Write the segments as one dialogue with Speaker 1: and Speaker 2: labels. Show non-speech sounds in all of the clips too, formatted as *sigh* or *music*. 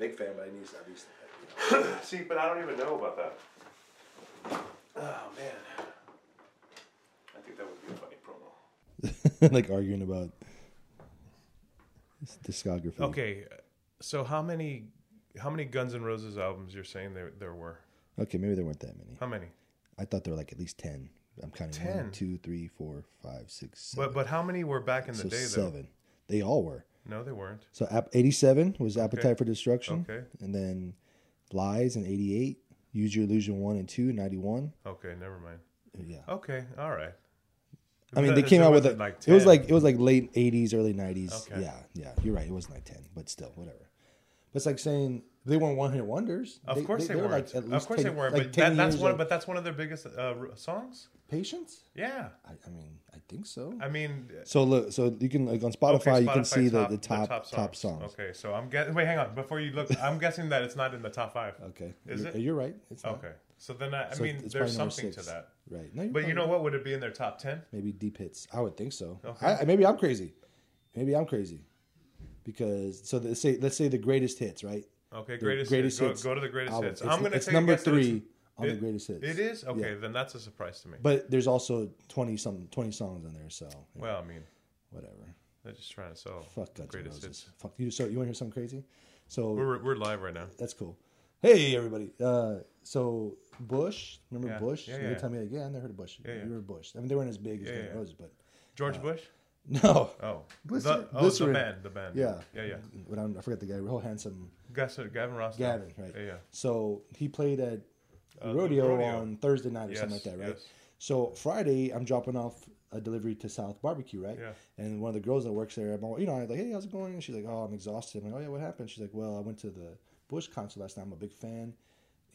Speaker 1: big fan, but I need to at least. You know. *coughs*
Speaker 2: See, but I don't even know about that.
Speaker 1: oh man.
Speaker 2: I think that would be a funny promo. *laughs*
Speaker 3: like arguing about discography.
Speaker 2: Okay, so how many how many Guns N' Roses albums you're saying there there were?
Speaker 3: Okay, maybe there weren't that many.
Speaker 2: How many?
Speaker 3: I thought there were like at least ten. I'm counting
Speaker 2: 10?
Speaker 3: one, two, three, four, five, six, seven.
Speaker 2: But but how many were back in the
Speaker 3: so
Speaker 2: day though?
Speaker 3: seven. They all were.
Speaker 2: No, they weren't.
Speaker 3: So ap- 87 was Appetite for Destruction.
Speaker 2: Okay.
Speaker 3: And then Lies in 88. Use Your Illusion 1 and 2 91.
Speaker 2: Okay, never mind.
Speaker 3: Yeah.
Speaker 2: Okay, all right.
Speaker 3: I mean, they came out with a,
Speaker 2: like
Speaker 3: it was like it was like late 80s, early 90s.
Speaker 2: Okay.
Speaker 3: Yeah, yeah. You're right. It wasn't like 10, but still, whatever. But it's like saying they weren't one hit wonders.
Speaker 2: Of course they,
Speaker 3: were
Speaker 2: weren't.
Speaker 3: Like
Speaker 2: of course
Speaker 3: 10
Speaker 2: they weren't.
Speaker 3: like
Speaker 2: but that, that's one.
Speaker 3: of
Speaker 2: But that's one of their biggest uh, songs.
Speaker 3: Patience.
Speaker 2: Yeah.
Speaker 3: I, I mean, I think so.
Speaker 2: I mean,
Speaker 3: So look, so you can like on Spotify,
Speaker 2: okay,
Speaker 3: you can
Speaker 2: Spotify
Speaker 3: see the, the top top songs.
Speaker 2: Okay, so I'm guessing. Wait, hang on. Before you look, *laughs* I'm guessing that it's not in the top five.
Speaker 3: Okay,
Speaker 2: Is
Speaker 3: you're,
Speaker 2: it?
Speaker 3: You're right. It's not.
Speaker 2: Okay, so then I, I
Speaker 3: So
Speaker 2: mean,
Speaker 3: it's
Speaker 2: there's
Speaker 3: probably number
Speaker 2: something to
Speaker 3: six.
Speaker 2: that.
Speaker 3: Right. No, you're
Speaker 2: But you
Speaker 3: probably
Speaker 2: know what? Would it be in their top ten?
Speaker 3: Maybe deep hits. I would think so.
Speaker 2: Okay.
Speaker 3: I, maybe I'm crazy. Maybe I'm crazy. Because so let's say let's say the greatest hits, right?
Speaker 2: Okay,
Speaker 3: The
Speaker 2: greatest,
Speaker 3: greatest
Speaker 2: hits.
Speaker 3: hits
Speaker 2: Go, go to the greatest
Speaker 3: album.
Speaker 2: hits.
Speaker 3: It's-
Speaker 2: I'm gonna
Speaker 3: it's
Speaker 2: take
Speaker 3: number
Speaker 2: guess that it's-
Speaker 3: three on the greatest hits.
Speaker 2: It is okay.
Speaker 3: Yeah.
Speaker 2: Then that's a surprise to me.
Speaker 3: But there's also twenty some twenty songs on there, so yeah,
Speaker 2: well, I mean,
Speaker 3: whatever.
Speaker 2: they're just trying to sell
Speaker 3: Fuck Guns
Speaker 2: greatest hits.
Speaker 3: Fuck you. So you want to hear something crazy? So
Speaker 2: We're we're live right now.
Speaker 3: that's cool. Hey everybody. Uh, so Bush, remember
Speaker 2: Yeah.
Speaker 3: Bush?
Speaker 2: Yeah,
Speaker 3: you
Speaker 2: yeah.
Speaker 3: tell me like, yeah, I never heard of Bush.
Speaker 2: Yeah, yeah.
Speaker 3: You were Bush. I mean, they weren't as big as
Speaker 2: Yeah, yeah.
Speaker 3: Roses, but
Speaker 2: George Bush. *laughs*
Speaker 3: no.
Speaker 2: Oh, the, oh, the
Speaker 3: Glycerine.
Speaker 2: band, the band.
Speaker 3: Yeah,
Speaker 2: yeah, yeah.
Speaker 3: But I'm, I forget the guy. Real handsome
Speaker 2: Gavin Ross.
Speaker 3: Gavin, right?
Speaker 2: Yeah, yeah.
Speaker 3: So he played at the
Speaker 2: Uh,
Speaker 3: rodeo,
Speaker 2: rodeo.
Speaker 3: on Thursday night or
Speaker 2: Yes,
Speaker 3: something like that, right?
Speaker 2: yes.
Speaker 3: So Friday, I'm dropping off a delivery to South Barbecue, right?
Speaker 2: Yeah.
Speaker 3: And one of the girls that works there, I'm all, you know, I'm like, hey, how's it going? And she's like, oh, I'm exhausted. I'm like, oh yeah, what happened? She's like, well, I went to the Bush concert last night. I'm a big fan.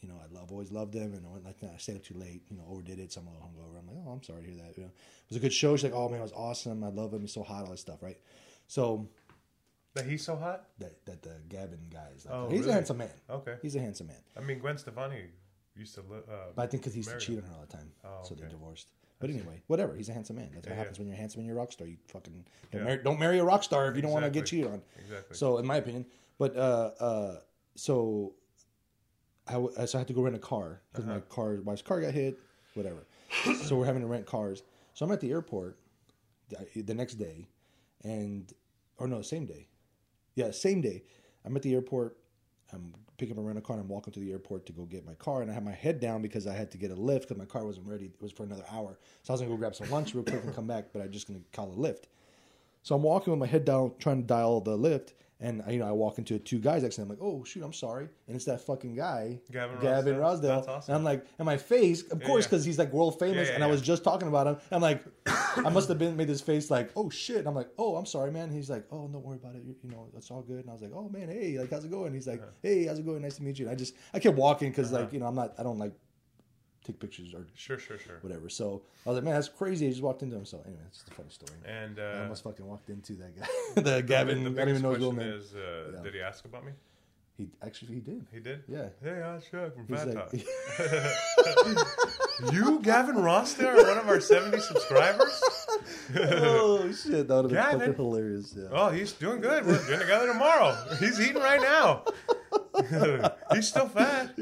Speaker 3: You know, I love, always loved them, and I went like that. I stayed up too late. You know, overdid it. So I'm a little hungover. I'm like, oh, I'm sorry to hear that. You know, it was a good show. She's like, oh man, it was awesome. I love him. He's so hot. All this stuff, right? So
Speaker 2: That he's so hot.
Speaker 3: that that the Gavin guy is like,
Speaker 2: Oh,
Speaker 3: he's
Speaker 2: really?
Speaker 3: a handsome man.
Speaker 2: Okay.
Speaker 3: He's a handsome man.
Speaker 2: I mean, Gwen Stefani used to. Li- uh,
Speaker 3: But I think because he used to cheat on her all the time,
Speaker 2: Oh,
Speaker 3: so they
Speaker 2: okay.
Speaker 3: divorced. But anyway, whatever. He's a handsome man. That's what happens
Speaker 2: yeah.
Speaker 3: when you're handsome and you're a rock star. You fucking don't,
Speaker 2: Yeah.
Speaker 3: marry, don't marry a rock star if you don't want to get cheated on.
Speaker 2: Exactly.
Speaker 3: So, in my opinion, but uh, uh, so I, w- so I had to go rent a car because
Speaker 2: Uh-huh.
Speaker 3: my car, wife's car got hit. Whatever. so we're having to rent cars. So I'm at the airport the next day, and or no, same day. Yeah, same day. I'm at the airport. I'm picking up a rental car and I'm walking to the airport to go get my car. And I had my head down because I had to get a lift because my car wasn't ready. It was for another hour. So I was going to go grab some lunch real quick and come back, but I'm just going to call a lift. So I'm walking with my head down, trying to dial the lift. And you know, I walk into two guys next to me. I'm like, "Oh shoot, I'm sorry." And it's that fucking guy,
Speaker 2: Gavin
Speaker 3: Gavin?
Speaker 2: Rossdale. That's awesome.
Speaker 3: And I'm like, and my face, of course,
Speaker 2: yeah.
Speaker 3: because he's like world famous,
Speaker 2: Yeah, yeah,
Speaker 3: and I was just talking about him. I'm like, *coughs* I must have been made this face like, "Oh shit." And I'm like, "Oh, I'm sorry, man." He's like, "Oh, don't worry about it. You, you know, it's all good." And I was like, "Oh man, hey, like, how's it going?" He's like,
Speaker 2: Uh-huh.
Speaker 3: "Hey, how's it going? Nice to meet you." And I just, I kept walking because like, you know, I'm not, I don't like take pictures or
Speaker 2: sure, sure, sure.
Speaker 3: whatever. So I was like, man, that's crazy. I just walked into him. So anyway, it's just a funny story.
Speaker 2: And
Speaker 3: I
Speaker 2: uh,
Speaker 3: almost fucking walked into that guy, *laughs* the Gavin.
Speaker 2: the
Speaker 3: I don't even know his real name.
Speaker 2: is, uh,
Speaker 3: Yeah.
Speaker 2: did he ask about me?
Speaker 3: He actually he did.
Speaker 2: He did.
Speaker 3: Yeah.
Speaker 2: Hey, I'm Chuck from Fat Talk. *laughs* You, Gavin Rossdale, are one of our 70 subscribers? *laughs*
Speaker 3: oh shit, that would have been fucking hilarious. Yeah.
Speaker 2: Oh, he's doing good. We're getting together tomorrow. He's eating right now. he's still fat.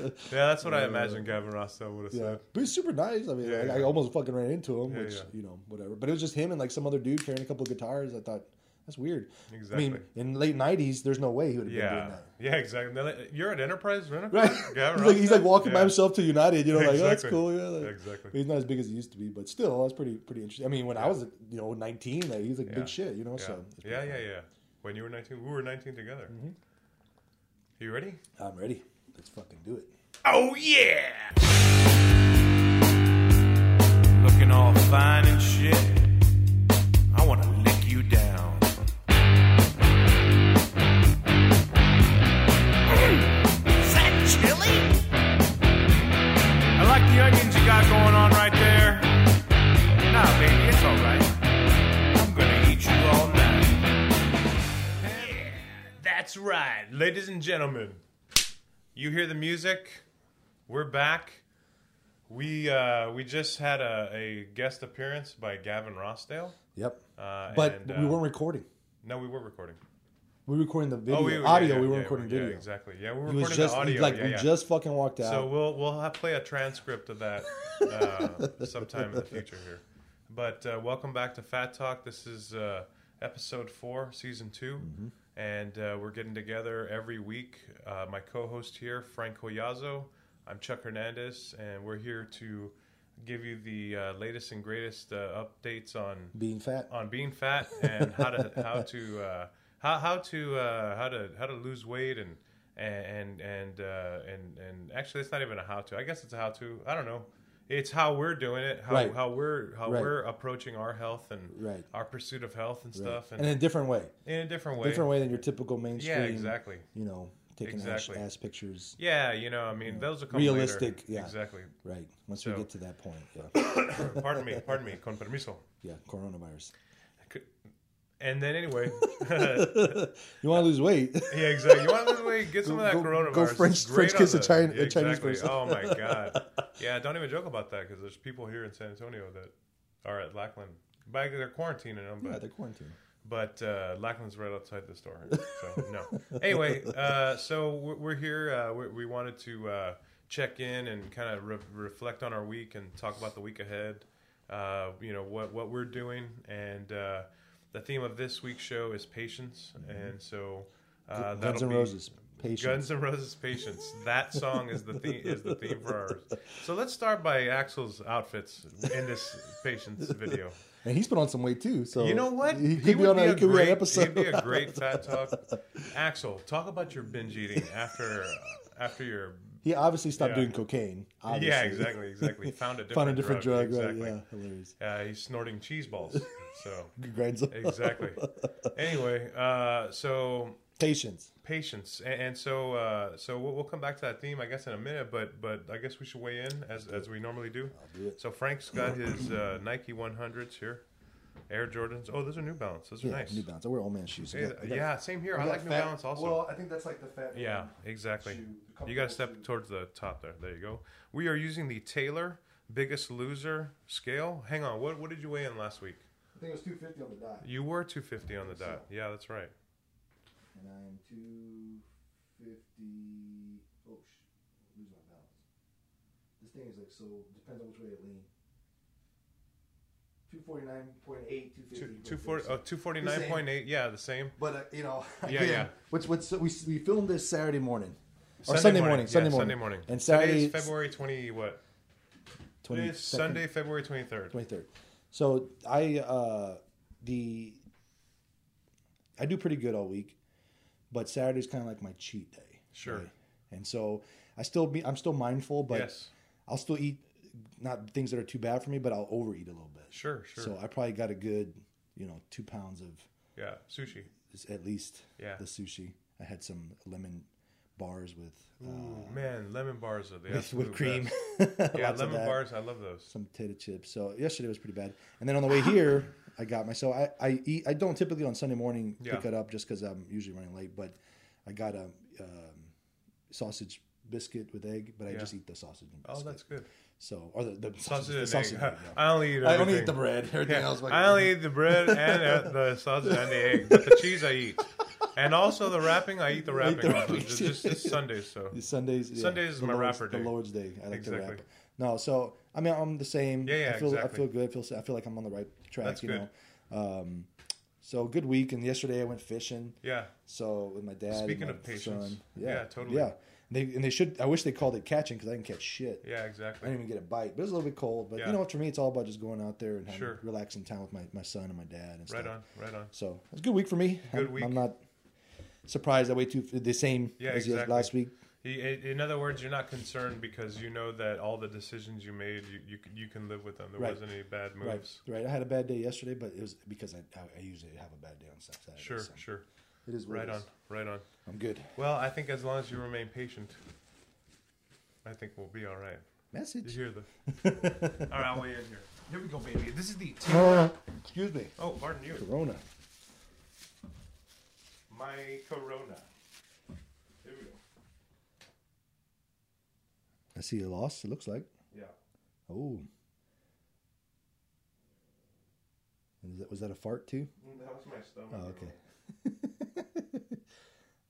Speaker 2: *laughs* Yeah, that's what I imagine Gavin Rossdale would have
Speaker 3: Yeah,
Speaker 2: said.
Speaker 3: but he's super nice. I mean,
Speaker 2: Yeah,
Speaker 3: I, I almost fucking ran into him,
Speaker 2: Yeah,
Speaker 3: which
Speaker 2: yeah.
Speaker 3: you know, whatever. But it was just him and like some other dude carrying a couple of guitars. I thought that's weird. I mean, in late '90s, there's no way he would have been doing that.
Speaker 2: yeah, exactly. You're at Enterprise
Speaker 3: Right?
Speaker 2: Gavin *laughs*
Speaker 3: he's, like, he's like walking by
Speaker 2: Yeah.
Speaker 3: himself to United. You know, like oh, that's
Speaker 2: Exactly.
Speaker 3: cool. Yeah, like,
Speaker 2: Exactly.
Speaker 3: He's not as big as he used to be, but still, that's pretty pretty interesting. I mean, when I was you know 19, like, he's like
Speaker 2: Yeah.
Speaker 3: big shit. You know,
Speaker 2: Yeah.
Speaker 3: so
Speaker 2: yeah, yeah, yeah. When you were 19, we were 19 together. Are you ready?
Speaker 3: I'm ready. Let's fucking do it.
Speaker 2: Oh yeah! Looking all fine and shit. I want to lick you down.
Speaker 4: Is that chili?
Speaker 2: I like the onions you got going on right there. Nah, baby, it's all right. I'm gonna eat you all night. Yeah, that's right, ladies and gentlemen. You hear the music? We're back. We uh, we just had a, a guest appearance by Gavin Rossdale.
Speaker 3: Yep.
Speaker 2: Uh,
Speaker 3: But,
Speaker 2: and,
Speaker 3: we
Speaker 2: uh,
Speaker 3: weren't recording.
Speaker 2: No, we were recording.
Speaker 3: we were recording the video,
Speaker 2: Oh, we, yeah,
Speaker 3: audio.
Speaker 2: yeah,
Speaker 3: we were
Speaker 2: yeah,
Speaker 3: recording video.
Speaker 2: exactly. Yeah, we were
Speaker 3: was
Speaker 2: recording
Speaker 3: just
Speaker 2: the audio.
Speaker 3: like we just fucking walked out.
Speaker 2: So we'll we'll have, play a transcript of that uh, *laughs* sometime in the future here. But uh, welcome back to Fat Talk. This is uh, episode four, season 2
Speaker 3: Mm-hmm.
Speaker 2: And uh, we're getting together every week. Uh, my co-host here, Frank Collazo. I'm Chuck Hernandez, and we're here to give you the uh, latest and greatest uh, updates on
Speaker 3: being fat.
Speaker 2: on being fat and how to *laughs* how to uh, how how to uh, how to how to lose weight and and and uh, and and actually it's not even a how to. I guess it's a how to. I don't know. It's how we're doing it. How
Speaker 3: Right.
Speaker 2: how we're how
Speaker 3: Right.
Speaker 2: we're approaching our health and
Speaker 3: Right.
Speaker 2: our pursuit of health and stuff and,
Speaker 3: and in a different way,
Speaker 2: in a different way.
Speaker 3: different way than your typical mainstream.
Speaker 2: Yeah, exactly.
Speaker 3: You know, taking
Speaker 2: Exactly.
Speaker 3: ass, ass pictures.
Speaker 2: Yeah, you know, I mean, those will come later.
Speaker 3: Realistic,
Speaker 2: Later.
Speaker 3: yeah.
Speaker 2: Exactly.
Speaker 3: Right. Once
Speaker 2: So-
Speaker 3: we get to that point, yeah, *coughs*
Speaker 2: pardon me. Pardon me. Con permiso.
Speaker 3: yeah, coronavirus.
Speaker 2: And then anyway, *laughs* *laughs*
Speaker 3: You want to lose weight?
Speaker 2: Yeah, exactly. You want to lose weight? Get some of that
Speaker 3: Go-
Speaker 2: coronavirus.
Speaker 3: go French- French kiss
Speaker 2: on
Speaker 3: a
Speaker 2: the-
Speaker 3: China-
Speaker 2: Yeah,
Speaker 3: a Chinese person.
Speaker 2: Oh my god. *laughs* Yeah, don't even joke about that because there's people here in San Antonio that are at Lackland. But they're quarantining them,
Speaker 3: yeah, they're quarantined.
Speaker 2: but uh, Lackland's right outside the store. So no. Anyway, uh, so we're, here. Uh, we, we wanted to uh, check in and kind of re- reflect on our week and talk about the week ahead. Uh, you know what what we're doing, and uh, the theme of this week's show is patience, and so. Uh,
Speaker 3: Guns N' Roses, patience.
Speaker 2: Guns N' Roses Patience. That song is the theme is the theme for ours. So let's start by Axl's outfits in this Patience video.
Speaker 3: And he's put on some weight too. So
Speaker 2: You know what?
Speaker 3: He could be
Speaker 2: would
Speaker 3: on a,
Speaker 2: a
Speaker 3: could
Speaker 2: great
Speaker 3: episode.
Speaker 2: he'd be a great fat talk. *laughs* Axel, talk about your binge eating after after your
Speaker 3: he obviously stopped
Speaker 2: Yeah.
Speaker 3: doing cocaine. Obviously.
Speaker 2: yeah exactly exactly *laughs* found a different
Speaker 3: Found a different drug,
Speaker 2: exactly.
Speaker 3: right? Yeah, hilarious.
Speaker 2: Uh, he's snorting cheese balls. So *laughs*
Speaker 3: Grinds up.
Speaker 2: exactly. Anyway, uh, so
Speaker 3: Patience.
Speaker 2: patience and, and so uh, so we'll, we'll come back to that theme i guess in a minute but but i guess we should weigh in as, as we normally do
Speaker 3: do it.
Speaker 2: so frank's got his uh, nike 100s here air jordans oh those are new balance those are
Speaker 3: Yeah,
Speaker 2: nice
Speaker 3: New Balance. I wear old man shoes. I
Speaker 2: Hey,
Speaker 3: got-
Speaker 2: yeah same here i, like new
Speaker 3: fat-
Speaker 2: balance also
Speaker 3: Well, I think that's like the fat.
Speaker 2: yeah exactly
Speaker 3: shoe,
Speaker 2: you got to step
Speaker 3: shoe.
Speaker 2: towards the top there there you go we are using the taylor biggest loser scale hang on what, what did you weigh in last week
Speaker 3: I think it was 250 on the dot.
Speaker 2: you were 250 on the dot yeah that's right
Speaker 3: And I'm 250. Oh, sh- lose my balance. This thing is like so, depends on which way it lean. 249.8, 250.
Speaker 2: Two, 240, oh, 249.8 yeah the same
Speaker 3: But, uh, you know,
Speaker 2: Yeah,
Speaker 3: again,
Speaker 2: yeah.
Speaker 3: What's, what's, we, we filmed this Saturday morning. Or
Speaker 2: Sunday,
Speaker 3: Sunday,
Speaker 2: morning.
Speaker 3: morning. Sunday
Speaker 2: yeah,
Speaker 3: morning.
Speaker 2: Sunday morning.
Speaker 3: And Saturday.
Speaker 2: is February 20 what? Today is Sunday, February 23rd.
Speaker 3: 23rd. So I uh the I do pretty good all week, but Saturday's kind of like my cheat day.
Speaker 2: Sure.
Speaker 3: And so I still be I'm still mindful, but
Speaker 2: yes.
Speaker 3: I'll still eat not things that are too bad for me, but I'll overeat a little bit.
Speaker 2: Sure, sure.
Speaker 3: So I probably got a good, you know, two pounds of
Speaker 2: yeah, sushi.
Speaker 3: at least
Speaker 2: Yeah.
Speaker 3: the sushi. I had some lemon bars with uh,
Speaker 2: Ooh, man, lemon bars are the
Speaker 3: with, with cream. *laughs*
Speaker 2: Yeah, lemon bars, I love those.
Speaker 3: some potato chips. So yesterday was pretty bad. And then on the way here, I got myself. I I eat I don't typically on Sunday morning pick it up just because I'm usually running late. But I got a um, sausage biscuit with egg, but I
Speaker 2: Yeah.
Speaker 3: just eat the sausage and
Speaker 2: Oh,
Speaker 3: biscuit.
Speaker 2: that's good.
Speaker 3: So or the, the
Speaker 2: Sausage
Speaker 3: the
Speaker 2: and
Speaker 3: sausage
Speaker 2: egg.
Speaker 3: yeah.
Speaker 2: I only eat
Speaker 3: I only eat the bread. Everything
Speaker 2: Yeah,
Speaker 3: else, like,
Speaker 2: I only eat the bread *laughs* and uh, the sausage and the egg, but the cheese I eat, and also the wrapping. I eat the wrapping.
Speaker 3: the wrapping.
Speaker 2: Just, just this Sunday, so *laughs*
Speaker 3: Sundays. Yeah,
Speaker 2: Sundays is
Speaker 3: the
Speaker 2: my
Speaker 3: Lord's,
Speaker 2: rapper
Speaker 3: The
Speaker 2: day.
Speaker 3: Lord's Day. I like
Speaker 2: Exactly.
Speaker 3: to rap. No, so I mean I'm the same.
Speaker 2: Yeah, yeah,
Speaker 3: I feel
Speaker 2: exactly.
Speaker 3: I feel good. I feel I feel like I'm on the right track.
Speaker 2: That's
Speaker 3: you
Speaker 2: good.
Speaker 3: know. Um, so good week, and yesterday I went fishing.
Speaker 2: yeah.
Speaker 3: So with my dad. and
Speaker 2: Speaking
Speaker 3: my
Speaker 2: of patience.
Speaker 3: son.
Speaker 2: Yeah, totally.
Speaker 3: Yeah, they and they should. I wish they called it catching because I didn't catch shit.
Speaker 2: Yeah, exactly.
Speaker 3: I didn't even get a bite, but it was a little bit cold. But
Speaker 2: Yeah.
Speaker 3: you know what? For me, it's all about just going out there and having
Speaker 2: Sure.
Speaker 3: relaxing time with my, my son and my dad and stuff.
Speaker 2: Right on, right on.
Speaker 3: So it was a good week for me.
Speaker 2: Good
Speaker 3: I'm,
Speaker 2: week.
Speaker 3: I'm not surprised. I weighed two the same
Speaker 2: Yeah,
Speaker 3: as
Speaker 2: exactly.
Speaker 3: last week.
Speaker 2: In other words, you're not concerned because you know that all the decisions you made, you you, you can live with them. There
Speaker 3: Right.
Speaker 2: wasn't any bad moves.
Speaker 3: right. I had a bad day yesterday, but it was because I, I, I usually have a bad day on Saturday.
Speaker 2: Sure,
Speaker 3: so
Speaker 2: sure.
Speaker 3: It is what
Speaker 2: Right
Speaker 3: it
Speaker 2: on, right on.
Speaker 3: I'm good.
Speaker 2: Well, I think as long as you remain patient, I think we'll be all right.
Speaker 3: Message.
Speaker 2: you hear the? *laughs* all right, I'll weigh in here. Here we go, baby. This is the. *laughs*
Speaker 3: Excuse me.
Speaker 2: Oh, pardon you.
Speaker 3: Corona.
Speaker 2: My Corona. Here we go.
Speaker 3: I see a loss. It looks like.
Speaker 2: Yeah.
Speaker 3: Oh. And that, was that a fart too?
Speaker 2: Mm, that was my stomach.
Speaker 3: Oh, okay. *laughs* *laughs*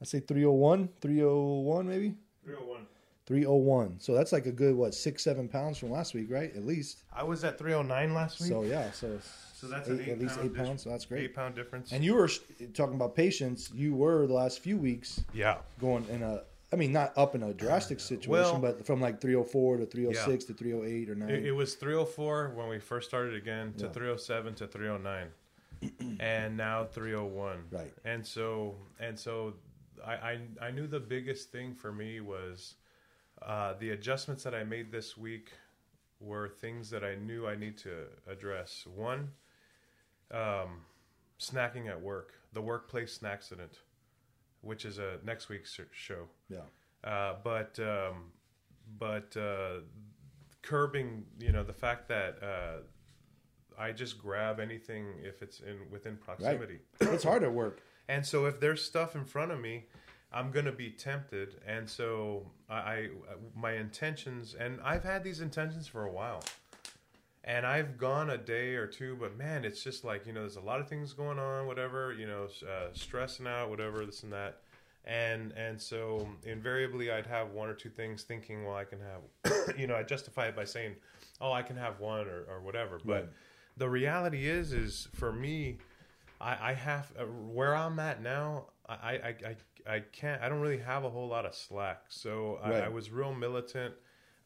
Speaker 3: I say 301, 301 maybe
Speaker 2: 301.
Speaker 3: 301. So that's like a good what six seven pounds from last week, right? At least.
Speaker 2: I was at 309 last week.
Speaker 3: So yeah, so
Speaker 2: So that's
Speaker 3: eight-
Speaker 2: an eight
Speaker 3: at least eight pounds. So that's great.
Speaker 2: Eight pound difference.
Speaker 3: And you were talking about patience. You were the last few weeks
Speaker 2: yeah.
Speaker 3: going in a. I mean, not up in a drastic situation,
Speaker 2: Well-
Speaker 3: but from like 304 to 306 to 308 or 9.
Speaker 2: It, it was 304 when we first started again to
Speaker 3: Yeah.
Speaker 2: 307 to 309, and now 301.
Speaker 3: Right.
Speaker 2: And so and so, I I, I knew the biggest thing for me was uh, the adjustments that I made this week were things that I knew I need to address. One, um, snacking at work, the workplace snacksident, which is a next week's show.
Speaker 3: yeah.
Speaker 2: Uh, but um, but uh, curbing, you know, the fact that uh, I just grab anything if it's in within proximity. *coughs*
Speaker 3: it's hard at work.
Speaker 2: And so if there's stuff in front of me, I'm gonna be tempted. And so I, I my intentions, and I've had these intentions for a while. And I've gone a day or two, but man, it's just like you know, there's a lot of things going on, whatever you know, uh, stressing out, whatever this and that, and and so invariably I'd have one or two things thinking, well, I can have, *coughs* you know, I justify it by saying, oh, I can have one or, or whatever, but
Speaker 3: Right.
Speaker 2: The reality is, is for me, I, I have uh, where I'm at now. I, I, I, I can't. I don't really have a whole lot of slack. So I,
Speaker 3: Right.
Speaker 2: I was real militant.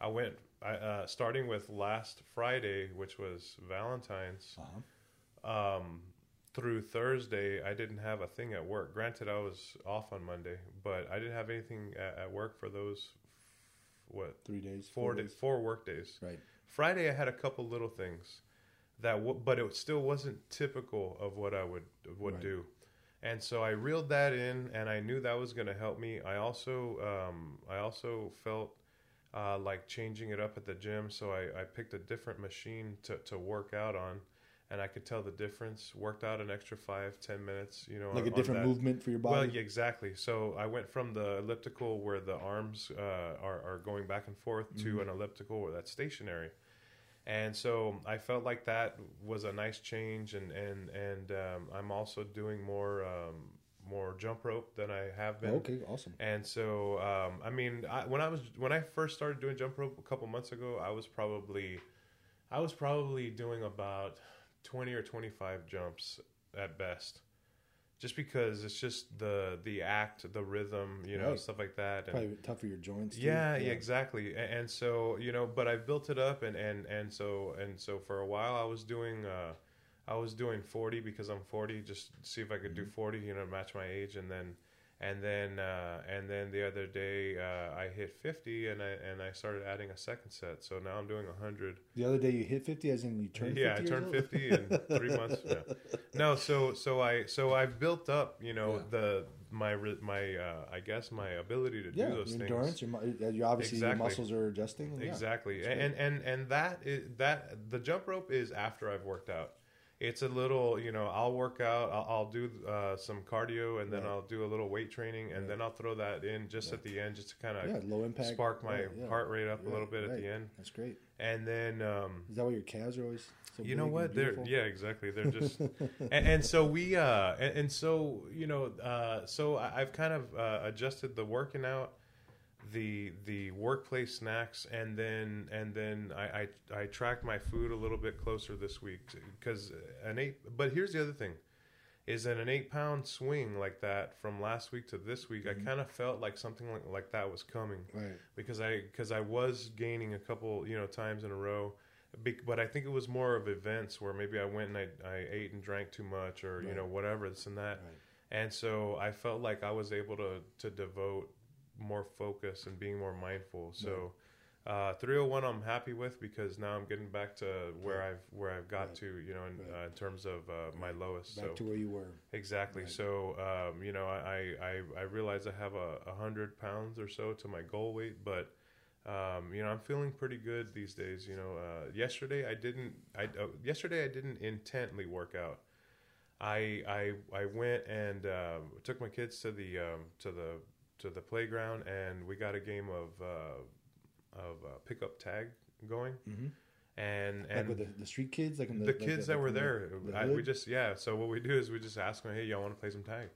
Speaker 2: I went I, uh, starting with last Friday, which was Valentine's,
Speaker 3: Uh-huh.
Speaker 2: um, through Thursday. I didn't have a thing at work. Granted, I was off on Monday, but I didn't have anything at, at work for those what
Speaker 3: Three days.
Speaker 2: four
Speaker 3: days.
Speaker 2: days, four work days.
Speaker 3: Right.
Speaker 2: Friday, I had a couple little things that, w- but it still wasn't typical of what I would would
Speaker 3: Right.
Speaker 2: do, and so I reeled that in, and I knew that was going to help me. I also, um, I also felt uh, like changing it up at the gym, so I, I picked a different machine to, to work out on, and I could tell the difference. Worked out an extra five, ten minutes, you know,
Speaker 3: Like
Speaker 2: on-
Speaker 3: a different movement for your body.
Speaker 2: Well, yeah, exactly. So I went from the elliptical where the arms uh, are, are going back and forth
Speaker 3: Mm-hmm.
Speaker 2: to an elliptical where that's stationary. And so I felt like that was a nice change, and and and um, I'm also doing more um, more jump rope than I have been.
Speaker 3: Okay, awesome.
Speaker 2: And so, um, I mean, I, when I was when I first started doing jump rope a couple months ago, I was probably, I was probably doing about twenty or twenty five jumps at best, just because it's just the the act, the rhythm, you know,
Speaker 3: Right.
Speaker 2: stuff like that. And
Speaker 3: Probably tough for your joints. too.
Speaker 2: yeah, yeah, exactly. A- And, so you know, but I've built it up, and and and so and so for a while I was doing. Uh, I was doing 40 because I'm 40, just see if I could
Speaker 3: Mm-hmm.
Speaker 2: do 40, you know, match my age, and then, and then, uh, and then the other day uh, I hit 50, and I and I started adding a second set, so now I'm doing 100.
Speaker 3: The other day you hit 50, as in you turned 50
Speaker 2: Yeah, I turned
Speaker 3: old?
Speaker 2: 50 in three *laughs* months. Yeah. No, so so I so I've built up, you know,
Speaker 3: Yeah.
Speaker 2: the my my uh, I guess my ability to
Speaker 3: Yeah,
Speaker 2: do those
Speaker 3: your
Speaker 2: things.
Speaker 3: endurance. Your, uh, obviously
Speaker 2: Exactly.
Speaker 3: your muscles are adjusting.
Speaker 2: Exactly,
Speaker 3: That's
Speaker 2: and and and that is that the jump rope is after I've worked out. It's a little, you know, I'll work out, I'll, I'll do uh, some cardio, and then
Speaker 3: Right.
Speaker 2: I'll do a little weight training, and then I'll throw that in just at the end, just to kind of
Speaker 3: Yeah, low impact.
Speaker 2: spark my
Speaker 3: Right, yeah.
Speaker 2: heart rate up a little bit at the end,
Speaker 3: That's great.
Speaker 2: and then. Um,
Speaker 3: Is that why your calves are always so
Speaker 2: you know what they're yeah exactly they're just *laughs* and, and so we uh and, and so you know uh so I- i've kind of uh, adjusted the working out the the workplace snacks and then and then I, I i tracked my food a little bit closer this week because an eight but here's the other thing is that an eight pound swing like that from last week to this week i mm-hmm. kind of felt like something like, like that was coming
Speaker 3: Right.
Speaker 2: because I because I was gaining a couple you know times in a row, Bec- but I think it was more of events where maybe I went and I, I ate and drank too much or you know whatever this and that,
Speaker 3: Right.
Speaker 2: and so I felt like I was able to to devote more focus and being more mindful. So. Uh, 301 I'm happy with because now I'm getting back to where I've where I've got
Speaker 3: Right.
Speaker 2: to you know in,
Speaker 3: Right.
Speaker 2: uh, in terms of uh, my lowest
Speaker 3: Back
Speaker 2: so
Speaker 3: to where you were.
Speaker 2: Exactly.
Speaker 3: Right.
Speaker 2: So, um, you know, I, I, I realize I have a, a hundred pounds or so to my goal weight, but, um, you know, I'm feeling pretty good these days. You know, uh, yesterday I didn't, I, uh, yesterday I didn't intently work out. I, I, I went and, um, took my kids to the, um, to the, to the playground and we got a game of, uh, of, uh, pickup tag going.
Speaker 3: Mhm.
Speaker 2: And,
Speaker 3: Like
Speaker 2: and
Speaker 3: with the, the street kids, like in the
Speaker 2: the
Speaker 3: like
Speaker 2: kids
Speaker 3: the,
Speaker 2: that were
Speaker 3: like
Speaker 2: there
Speaker 3: the-
Speaker 2: I, we just yeah so what we do is we just ask them hey y'all want to play some tag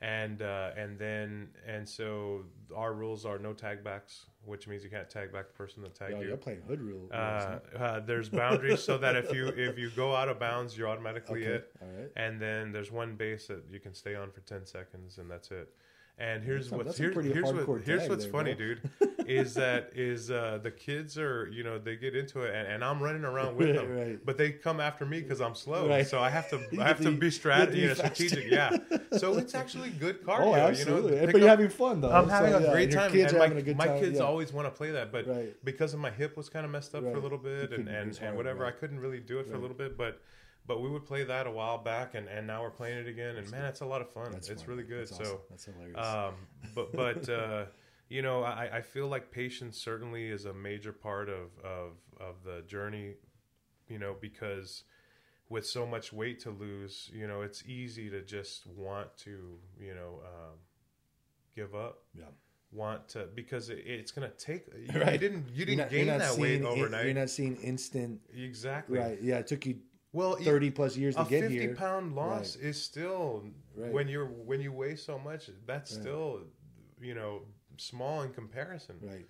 Speaker 2: and uh, and then and so our rules are no tag backs, which means you can't tag back the person that tagged
Speaker 3: Yo,
Speaker 2: you.
Speaker 3: you're playing hood rule.
Speaker 2: Uh, uh, there's boundaries so that if you if you go out of bounds, you're automatically
Speaker 3: Okay,
Speaker 2: it.
Speaker 3: right.
Speaker 2: And then there's one base that you can stay on for ten seconds, and that's it. And here's
Speaker 3: That's
Speaker 2: what's
Speaker 3: that's a
Speaker 2: here's,
Speaker 3: pretty
Speaker 2: here's, what, here's what's
Speaker 3: there,
Speaker 2: funny,
Speaker 3: bro.
Speaker 2: dude, *laughs* is that is uh, the kids are you know they get into it, and, and I'm running around with them,
Speaker 3: right.
Speaker 2: but they come after me because I'm slow,
Speaker 3: Right.
Speaker 2: so I have to *laughs* I have to
Speaker 3: to-
Speaker 2: be
Speaker 3: you
Speaker 2: strat,
Speaker 3: have to be
Speaker 2: you know, strategic, yeah. So it's actually good *laughs* cardio.
Speaker 3: oh,
Speaker 2: You
Speaker 3: absolutely.
Speaker 2: know,
Speaker 3: but you're
Speaker 2: up-
Speaker 3: having fun though.
Speaker 2: I'm
Speaker 3: So,
Speaker 2: having
Speaker 3: yeah,
Speaker 2: a great time.
Speaker 3: Kids
Speaker 2: and my,
Speaker 3: having a good
Speaker 2: my
Speaker 3: time.
Speaker 2: kids
Speaker 3: yeah.
Speaker 2: always want to play that, but
Speaker 3: Right.
Speaker 2: because of my hip was kind of messed up for a little bit,
Speaker 3: You
Speaker 2: and and, and whatever,
Speaker 3: right.
Speaker 2: I couldn't really do it for a little bit, but but we would play that a while back, and, and now we're playing it again, and man, it's a lot of fun.
Speaker 3: That's
Speaker 2: it's
Speaker 3: fun.
Speaker 2: really good.
Speaker 3: That's
Speaker 2: so.
Speaker 3: awesome. that's hilarious.
Speaker 2: Um, but *laughs* but uh, you know, I, I feel like patience certainly is a major part of, of of the journey. You know, because with so much weight to lose, you know, it's easy to just want to you know um, give up.
Speaker 3: yeah.
Speaker 2: Want to because it, it's gonna take. *laughs* You,
Speaker 3: Right.
Speaker 2: you didn't you didn't
Speaker 3: not-
Speaker 2: gain that weight
Speaker 3: in-
Speaker 2: overnight.
Speaker 3: You're not seeing instant.
Speaker 2: exactly.
Speaker 3: Right. Yeah. It took you
Speaker 2: Well,
Speaker 3: 30 plus years to
Speaker 2: a
Speaker 3: get
Speaker 2: 50
Speaker 3: here.
Speaker 2: pound loss
Speaker 3: Right.
Speaker 2: is still
Speaker 3: Right.
Speaker 2: when you're when you weigh so much that's
Speaker 3: Right.
Speaker 2: still you know small in comparison
Speaker 3: Right.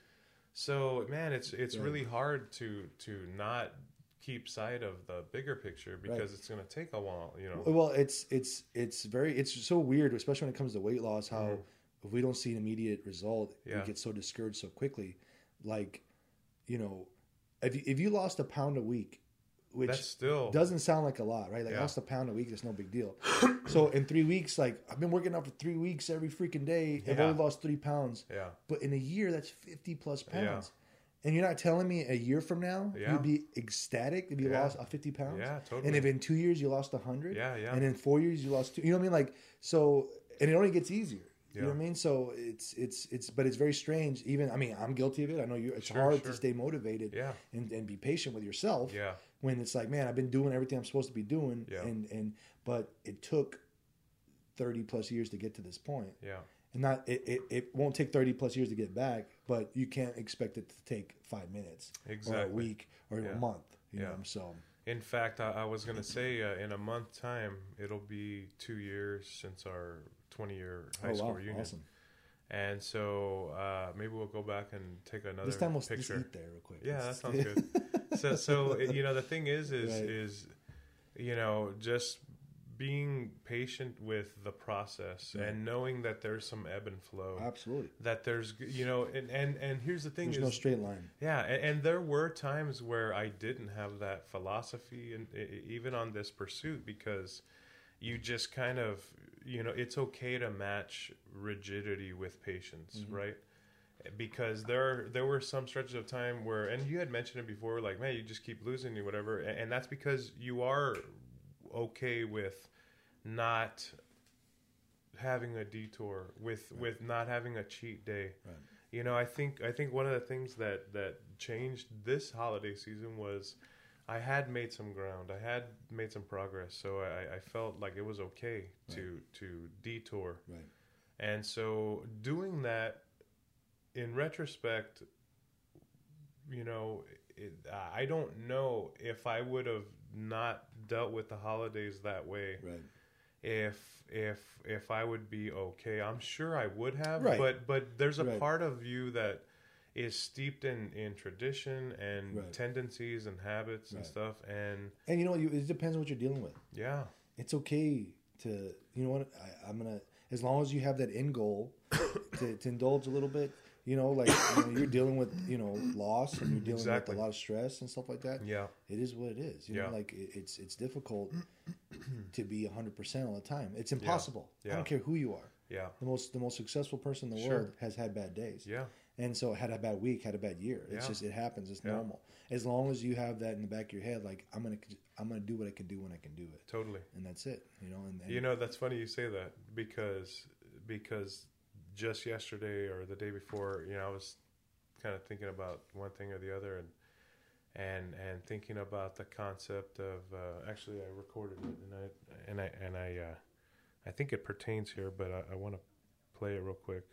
Speaker 2: so man it's it's really hard to to not keep sight of the bigger picture because it's going to take a while you know
Speaker 3: Well, it's it's it's very it's so weird, especially when it comes to weight loss. How if we don't see an immediate result,
Speaker 2: Mm-hmm. Yeah.
Speaker 3: we get so discouraged so quickly. Like, you know, if you, if you lost a pound a week, which
Speaker 2: that's still
Speaker 3: doesn't sound like a lot, right? Like
Speaker 2: Yeah.
Speaker 3: I lost a pound a week, it's no big deal. *coughs* so in three weeks, like I've been working out for three weeks every freaking day.
Speaker 2: Yeah.
Speaker 3: I've only lost three pounds,
Speaker 2: yeah
Speaker 3: but in a year, that's fifty plus
Speaker 2: Yeah.
Speaker 3: pounds. And you're not telling me a year from now
Speaker 2: Yeah.
Speaker 3: you'd be ecstatic if you
Speaker 2: Yeah.
Speaker 3: lost a 50 pounds?
Speaker 2: Yeah, totally.
Speaker 3: And if in two years you lost 100?
Speaker 2: Yeah, yeah.
Speaker 3: And in four years you lost two. You know what I mean? Like, so, and it only gets easier. You know what I mean? So it's, it's, it's, but it's very strange. Even, I mean, I'm guilty of it. I know you, it's
Speaker 2: Sure,
Speaker 3: hard
Speaker 2: sure.
Speaker 3: to stay motivated
Speaker 2: Yeah.
Speaker 3: and, and be patient with yourself
Speaker 2: yeah
Speaker 3: when it's like, man, I've been doing everything I'm supposed to be doing.
Speaker 2: Yeah.
Speaker 3: And, and, but it took 30 plus years to get to this point
Speaker 2: yeah
Speaker 3: and not it, it, it won't take 30 plus years to get back but you can't expect it to take five minutes or a week or
Speaker 2: Yeah.
Speaker 3: a month you
Speaker 2: Yeah.
Speaker 3: know so
Speaker 2: in fact i, I was going to say uh, in a month time it'll be two years since our 20 year high
Speaker 3: oh
Speaker 2: school
Speaker 3: wow
Speaker 2: reunion
Speaker 3: awesome
Speaker 2: and so uh, maybe we'll go back and take another
Speaker 3: this time we'll just
Speaker 2: picture
Speaker 3: eat there real quick
Speaker 2: Yeah, that sounds good. *laughs* so, so you know, the thing is, is,
Speaker 3: Right.
Speaker 2: is, you know, just being patient with the process
Speaker 3: Right.
Speaker 2: and knowing that there's some ebb and flow.
Speaker 3: absolutely
Speaker 2: That there's, you know, and and and here's the thing
Speaker 3: there's
Speaker 2: is,
Speaker 3: no straight line
Speaker 2: yeah, and, and there were times where I didn't have that philosophy, and even on this pursuit, because you just kind of, you know, it's okay to match rigidity with patience,
Speaker 3: Mm-hmm.
Speaker 2: right? Because there there were some stretches of time where, and you had mentioned it before, like man, you just keep losing you whatever, and, and that's because you are okay with not having a detour with with not having a cheat day
Speaker 3: Right.
Speaker 2: you know i think i think one of the things that that changed this holiday season was i had made some ground i had made some progress so i i felt like it was okay to to detour
Speaker 3: right
Speaker 2: and so doing that in retrospect you know it, i don't know if i would have not dealt with the holidays that way
Speaker 3: right
Speaker 2: if if if I would be okay. I'm sure I would have,
Speaker 3: Right.
Speaker 2: but but there's a
Speaker 3: Right.
Speaker 2: part of you that is steeped in in tradition and
Speaker 3: Right.
Speaker 2: tendencies and habits and stuff and
Speaker 3: and you know you, it depends on what you're dealing with
Speaker 2: yeah
Speaker 3: it's okay to you know what I, i'm gonna as long as you have that end goal *coughs* to, to indulge a little bit you know like you know, you're dealing with you know loss and you're dealing
Speaker 2: Exactly.
Speaker 3: with a lot of stress and stuff like that
Speaker 2: yeah
Speaker 3: it is what it is. You
Speaker 2: Yeah.
Speaker 3: know, like it, it's it's difficult *coughs* to be hundred percent all the time. It's impossible. I
Speaker 2: Yeah.
Speaker 3: don't care who you are.
Speaker 2: yeah
Speaker 3: The most the most successful person in the
Speaker 2: Sure.
Speaker 3: world has had bad days.
Speaker 2: yeah
Speaker 3: And so I had a bad week, had a bad year. It's
Speaker 2: Yeah.
Speaker 3: just it happens. It's
Speaker 2: Yeah.
Speaker 3: normal. As long as you have that in the back of your head, like I'm gonna I'm gonna do what I can do when I can do it,
Speaker 2: totally
Speaker 3: and that's it. You know, and, and
Speaker 2: you know that's funny you say that because because just yesterday or the day before you know I was kind of thinking about one thing or the other and and and thinking about the concept of uh, actually I recorded it and I and I and I uh, I think it pertains here but I, I want to play it real quick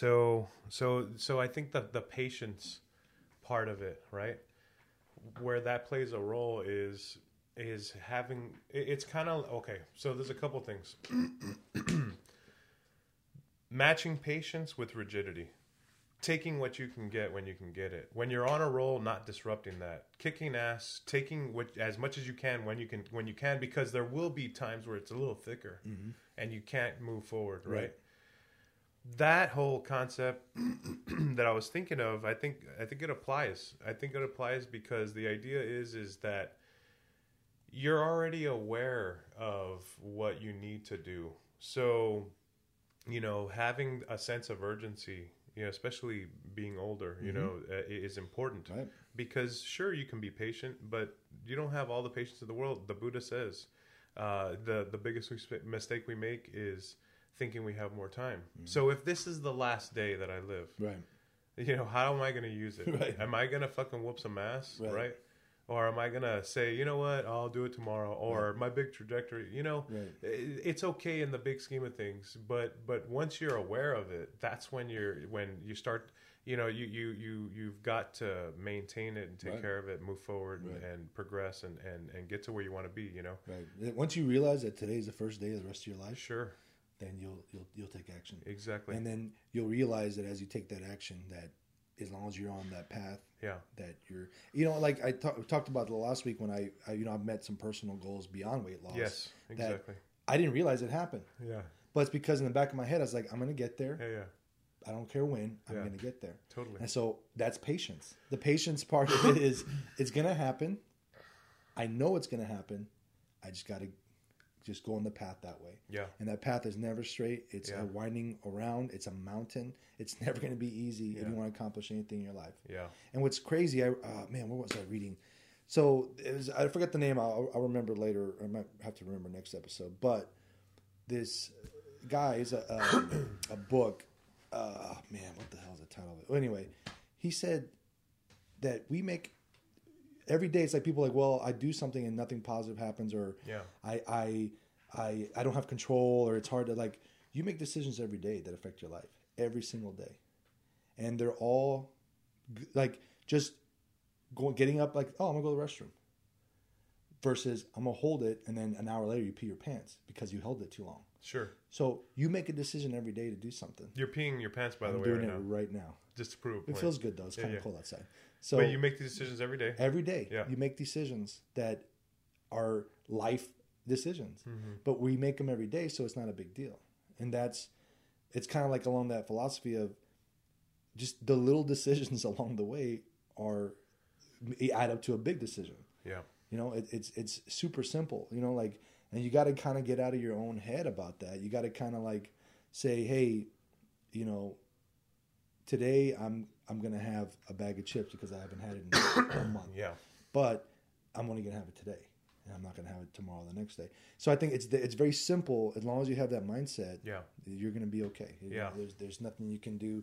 Speaker 2: So so so I think that the patience part of it, right? Where that plays a role is is having it's kind of okay. So there's a couple things. *clears throat* Matching patience with rigidity. Taking what you can get when you can get it. When you're on a roll, not disrupting that. Kicking ass, taking what as much as you can when you can when you can because there will be times where it's a little thicker mm-hmm. and you can't move forward, right?
Speaker 3: Right.
Speaker 2: That whole concept *clears throat* that I was thinking of, I think I think it applies. I think it applies because the idea is is that you're already aware of what you need to do. So, you know, having a sense of urgency, you know, especially being older, you know, uh, is important.
Speaker 3: Right.
Speaker 2: Because sure, you can be patient, but you don't have all the patience in the world. The Buddha says uh, the the biggest mistake we make is thinking we have more time. Mm. So if this is the last day that I live,
Speaker 3: Right.
Speaker 2: you know, how am I going to use it? *laughs*
Speaker 3: Right.
Speaker 2: Am I going to fucking whoop some ass,
Speaker 3: Right.
Speaker 2: right? Or am I going to say, you know what, I'll do it tomorrow, or my big trajectory, you know,
Speaker 3: Right.
Speaker 2: it's okay in the big scheme of things, but but once you're aware of it, that's when you're when you start, you know, you you you you've got to maintain it and take
Speaker 3: Right.
Speaker 2: care of it, move forward
Speaker 3: Right.
Speaker 2: and, and progress and, and and get to where you want to be, you know.
Speaker 3: Right. Once you realize that today's the first day of the rest of your life,
Speaker 2: Sure,
Speaker 3: then you'll you'll you'll take action.
Speaker 2: exactly.
Speaker 3: And then you'll realize that as you take that action, that as long as you're on that path,
Speaker 2: yeah,
Speaker 3: that you're, you know, like I talk, talked about the last week when I, I, you know, I've met some personal goals beyond weight loss.
Speaker 2: yes, exactly.
Speaker 3: I didn't realize it happened,
Speaker 2: Yeah,
Speaker 3: but it's because in the back of my head, I was like, I'm going to get there.
Speaker 2: yeah, yeah,
Speaker 3: I don't care when. I'm
Speaker 2: Yeah.
Speaker 3: going to get there.
Speaker 2: totally.
Speaker 3: And so that's patience. The patience part of it is it's going to happen. I know it's going to happen. I just got to just go on the path that way.
Speaker 2: Yeah,
Speaker 3: And that path is never straight. It's
Speaker 2: Yeah.
Speaker 3: a winding around. It's a mountain. It's *laughs* never going to be easy if you want to accomplish anything in your life.
Speaker 2: yeah,
Speaker 3: And what's crazy, I uh, man, what was I reading? So it was I forget the name. I'll, I'll remember later. I might have to remember next episode. But this guy is a a, a book. Uh, man, what the hell is the title of it? Well, anyway, he said that we make every day. It's like people are like, well, I do something and nothing positive happens, or
Speaker 2: Yeah.
Speaker 3: I I I I don't have control, or it's hard to like. You make decisions every day that affect your life every single day, and they're all like just going getting up like oh I'm gonna go to the restroom versus I'm gonna hold it and then an hour later you pee your pants because you held it too long.
Speaker 2: sure.
Speaker 3: So you make a decision every day to do something.
Speaker 2: You're peeing your pants, by
Speaker 3: I'm
Speaker 2: the way,
Speaker 3: doing
Speaker 2: right
Speaker 3: it
Speaker 2: now,
Speaker 3: right now.
Speaker 2: just to prove
Speaker 3: It feels good though. It's
Speaker 2: Yeah,
Speaker 3: kind of
Speaker 2: yeah.
Speaker 3: cold outside. So
Speaker 2: but you make the decisions every day.
Speaker 3: every day
Speaker 2: Yeah.
Speaker 3: you make decisions that are life decisions
Speaker 2: Mm-hmm.
Speaker 3: but we make them every day so it's not a big deal and that's it's kind of like along that philosophy of just the little *laughs* decisions along the way are add up to a big decision
Speaker 2: Yeah,
Speaker 3: you know it, it's it's super simple you know like and you got to kind of get out of your own head about that you got to kind of like say hey you know today i'm i'm gonna have a bag of chips because i haven't had it in a *coughs* month
Speaker 2: yeah,
Speaker 3: but I'm only going to have it today, and I'm not going to have it tomorrow, or the next day. So I think it's it's very simple. As long as you have that mindset,
Speaker 2: yeah,
Speaker 3: you're going to be okay.
Speaker 2: Yeah.
Speaker 3: there's there's nothing you can do.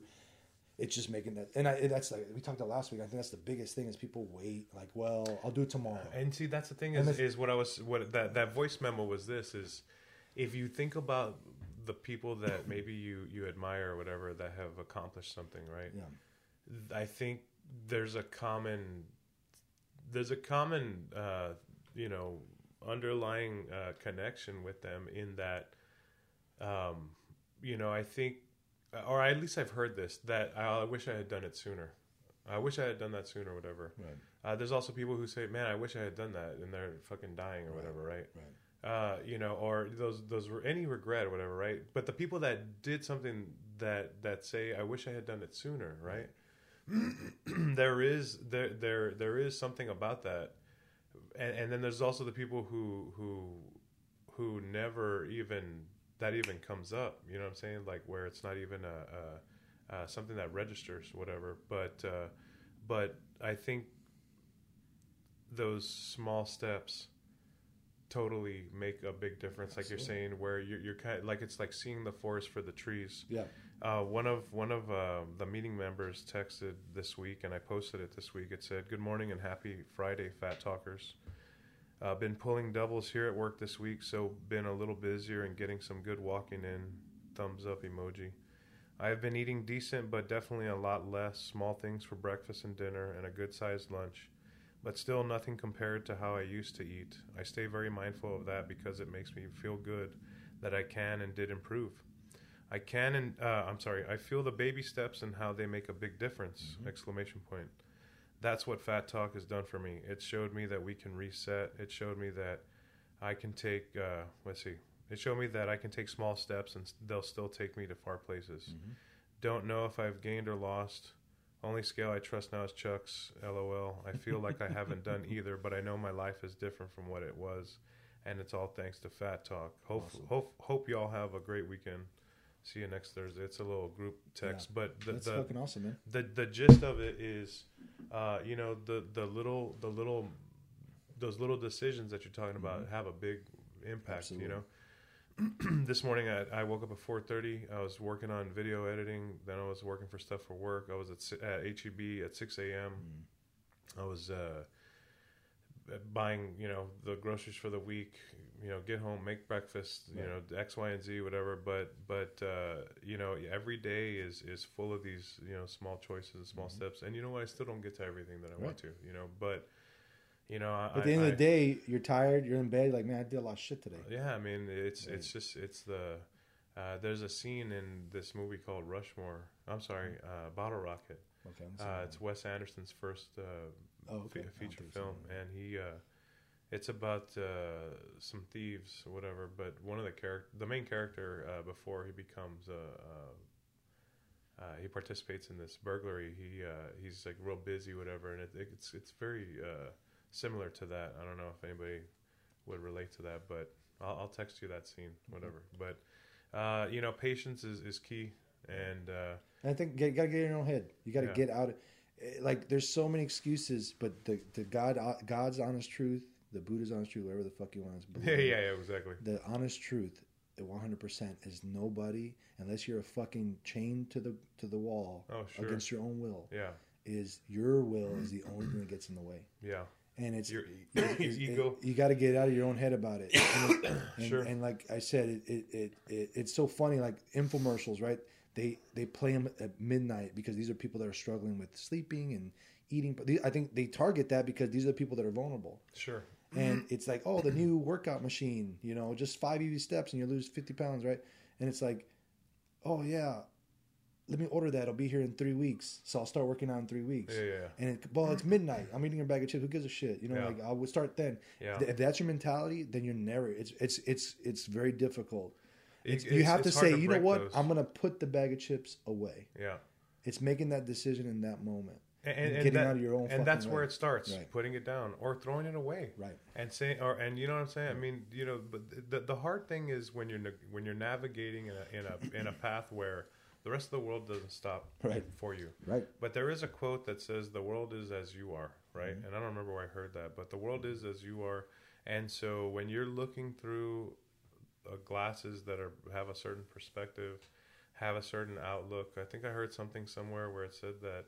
Speaker 3: It's just making that, and, I, and that's like we talked about last week. I think that's the biggest thing is people wait. Like, well, I'll do it tomorrow.
Speaker 2: Uh, and see, that's the thing is, is what I was what that that voice memo was. This is if you think about the people that maybe you you admire or whatever that have accomplished something, right?
Speaker 3: Yeah,
Speaker 2: I think there's a common there's a common uh, you know underlying uh, connection with them in that um, you know I think or at least I've heard this that I, I wish I had done it sooner. I wish I had done that sooner, or whatever.
Speaker 3: right,
Speaker 2: Uh, there's also people who say, "Man, I wish I had done that," and they're fucking dying or whatever, right?
Speaker 3: right,
Speaker 2: Uh, you know, or those those were any regret or whatever, right? But the people that did something that that say, "I wish I had done it sooner," right? *clears throat* there is there there there is something about that, and, and then there's also the people who who who never even that even comes up. You know what I'm saying? Like where it's not even a, a uh, something that registers, whatever. But uh, but I think those small steps totally make a big difference. Like you're saying, where you're, you're kind of, like it's like seeing the forest for the trees.
Speaker 3: yeah,
Speaker 2: Uh, one of one of uh, the meeting members texted this week, and I posted it this week. It said, "Good morning and happy Friday, Fat Talkers. Uh, been pulling doubles here at work this week, so been a little busier and getting some good walking in. Thumbs up emoji. I have been eating decent, but definitely a lot less small things for breakfast and dinner, and a good sized lunch. But still, nothing compared to how I used to eat. I stay very mindful of that because it makes me feel good that I can and did improve. I can and uh, I'm sorry. I feel the baby steps and how they make a big difference! Exclamation point. That's what Fat Talk has done for me. It showed me that we can reset. It showed me that I can take. Uh, let's see. It showed me that I can take small steps and they'll still take me to far places. Don't know if I've gained or lost. Only scale I trust now is Chuck's. LOL. I feel like I haven't done *laughs* either, but I know my life is different from what it was, and it's all thanks to Fat Talk. Hope hope hope y'all have a great weekend. See you next Thursday. It's a little group text, but the,
Speaker 3: That's
Speaker 2: the
Speaker 3: fucking awesome, man.
Speaker 2: the the gist of it is, uh, you know, the the little the little those little decisions that you're talking about have a big impact. You know, *clears throat* this morning I, I woke up at 4:30. I was working on video editing. Then I was working for stuff for work. I was at, at HEB at 6 a.m. I was uh, buying, you know, the groceries for the week. You know, get home, make breakfast. You know, X, Y, and Z, whatever. But but uh, you know, every day is is full of these you know small choices and small steps. And you know what? I still don't get to everything that I want to. You know, but you know, I,
Speaker 3: At the end
Speaker 2: I,
Speaker 3: of the day, you're tired. You're in bed. Like, man, I did a lot of shit today.
Speaker 2: yeah, I mean, it's it's just it's the uh, there's a scene in this movie called Rushmore. I'm sorry, uh, Bottle Rocket.
Speaker 3: Okay.
Speaker 2: Uh, it's Wes Anderson's first uh,
Speaker 3: Oh, okay.
Speaker 2: fe- feature
Speaker 3: think so,
Speaker 2: film, and he uh, it's about uh, some thieves or whatever. But one of the character, the main character, uh, before he becomes a. Uh, uh, he participates in this burglary. He uh, he's like real busy, whatever, and it, it's it's very uh, similar to that. I don't know if anybody would relate to that, but I'll, I'll text you that scene, whatever. But uh, you know, patience is, is key, and uh,
Speaker 3: I think you gotta get in your own head. You gotta
Speaker 2: Yeah.
Speaker 3: get out. eh, Like there's so many excuses, but the the God uh, God's honest truth, the Buddha's honest truth, whatever the fuck you want to *laughs* believe.
Speaker 2: yeah, yeah, yeah, exactly.
Speaker 3: The honest truth, one hundred percent, is nobody unless you're a fucking chained to the to the wall
Speaker 2: Oh, sure.
Speaker 3: against your own will.
Speaker 2: Yeah,
Speaker 3: Is your will is the only thing that gets in the way,
Speaker 2: yeah,
Speaker 3: and it's
Speaker 2: Your- *coughs* your
Speaker 3: it-
Speaker 2: ego.
Speaker 3: you got to get out of your own head about it. *coughs* And, and,
Speaker 2: Sure.
Speaker 3: and like I said, it, it, it it's so funny. Like infomercials, right? They they play them at midnight because these are people that are struggling with sleeping and eating. But I think they target that because these are the people that are vulnerable.
Speaker 2: sure.
Speaker 3: And it's like, oh, the new workout machine, you know, just five easy steps and you lose fifty pounds, right? And it's like, oh yeah, let me order that. I'll be here in three weeks, so I'll start working out in three weeks.
Speaker 2: Yeah, yeah, yeah.
Speaker 3: And it, well, it's midnight. I'm eating a bag of chips. Who gives a shit? You know,
Speaker 2: Yeah.
Speaker 3: like I would start then.
Speaker 2: Yeah.
Speaker 3: If that's your mentality, then you're never. It's it's it's it's very difficult.
Speaker 2: It-
Speaker 3: It's, you have to say,
Speaker 2: to
Speaker 3: you know what?
Speaker 2: those.
Speaker 3: I'm gonna put the bag of chips away.
Speaker 2: Yeah.
Speaker 3: It's making that decision in that moment.
Speaker 2: And,
Speaker 3: And
Speaker 2: and,
Speaker 3: getting
Speaker 2: that-
Speaker 3: out of your own
Speaker 2: and that's
Speaker 3: fucking
Speaker 2: where it starts
Speaker 3: Right.
Speaker 2: putting it down or throwing it away
Speaker 3: Right.
Speaker 2: and saying or and you know what i'm saying i mean you know but the, the hard thing is when you're when you're navigating in a in a in a path where the rest of the world doesn't stop
Speaker 3: Right.
Speaker 2: for you
Speaker 3: Right.
Speaker 2: but there is a quote that says the world is as you are right
Speaker 3: Mm-hmm.
Speaker 2: and i don't remember where i heard that but the world is as you are and so when you're looking through glasses that are have a certain perspective have a certain outlook i think i heard something somewhere where it said that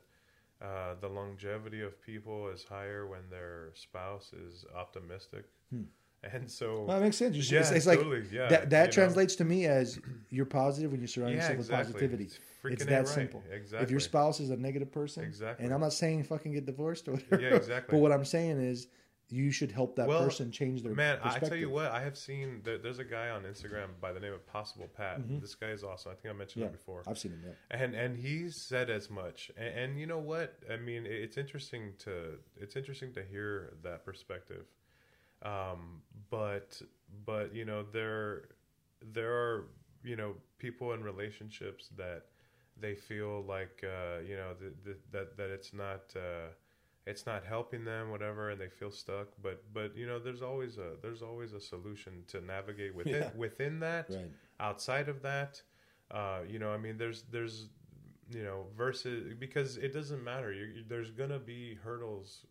Speaker 2: uh, the longevity of people is higher when their spouse is optimistic *laughs* and so
Speaker 3: Hmm. Well, that makes sense.
Speaker 2: Yeah,
Speaker 3: it's, it's like
Speaker 2: totally, yeah,
Speaker 3: that. That
Speaker 2: you know.
Speaker 3: translates to me as you're positive when you surround
Speaker 2: Yeah,
Speaker 3: yourself with positivity.
Speaker 2: It's
Speaker 3: It's, that
Speaker 2: right.
Speaker 3: simple. If your spouse is a negative person,
Speaker 2: Exactly.
Speaker 3: and I'm not saying fucking get divorced or whatever.
Speaker 2: Yeah, exactly.
Speaker 3: But what I'm saying is you should help that
Speaker 2: Well,
Speaker 3: person change their
Speaker 2: Man, I tell you what, I have seen there, there's a guy on Instagram by the name of Possible Pat. This guy is awesome. I think I mentioned
Speaker 3: Mm-hmm. Yeah,
Speaker 2: him before.
Speaker 3: I've seen him. Yeah.
Speaker 2: and and he said as much. And, and you know what? I mean, it's interesting to it's interesting to hear that perspective. Um, but but you know there there are you know people in relationships that they feel like uh, you know th- th- that that it's not uh, it's not helping them whatever and they feel stuck but but you know there's always a there's always a solution to navigate within
Speaker 3: Yeah.
Speaker 2: within that
Speaker 3: Right.
Speaker 2: outside of that uh, you know i mean there's there's you know versus because it doesn't matter you you- there's gonna be hurdles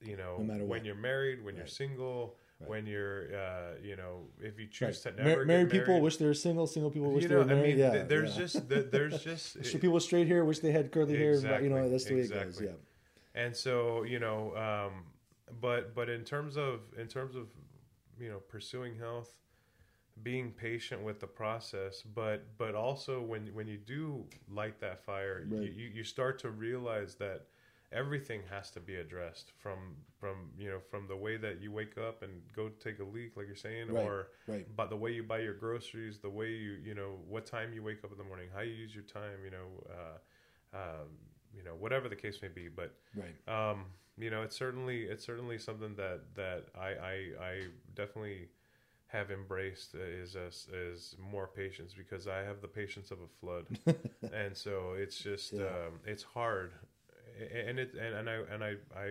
Speaker 2: you know
Speaker 3: No matter
Speaker 2: when
Speaker 3: what.
Speaker 2: you're married when you're
Speaker 3: Right.
Speaker 2: single when you're uh, you know if you
Speaker 3: Right.
Speaker 2: choose to
Speaker 3: Mar-
Speaker 2: never
Speaker 3: married people wish they were single. Single people wish
Speaker 2: you
Speaker 3: they
Speaker 2: know
Speaker 3: were
Speaker 2: i
Speaker 3: married.
Speaker 2: mean
Speaker 3: yeah,
Speaker 2: th- there's
Speaker 3: yeah.
Speaker 2: just th- there's just *laughs*
Speaker 3: people straight hair wish they had curly hair. You know, that's the way it goes. Yeah.
Speaker 2: And so you know um but but in terms of in terms of you know pursuing health being patient with the process, but but also when when you do light that fire,
Speaker 3: Right.
Speaker 2: you, you start to realize that everything has to be addressed from from you know from the way that you wake up and go take a leak like you're saying
Speaker 3: Right,
Speaker 2: or
Speaker 3: right.
Speaker 2: but the way you buy your groceries the way you you know what time you wake up in the morning how you use your time you know uh, um, you know whatever the case may be but
Speaker 3: Right.
Speaker 2: um, you know it's certainly it's certainly something that that I I, I definitely have embraced is is, is more patience because I have the patience of a flood *laughs* and so it's just
Speaker 3: Yeah.
Speaker 2: um, it's hard and it and, and I and I I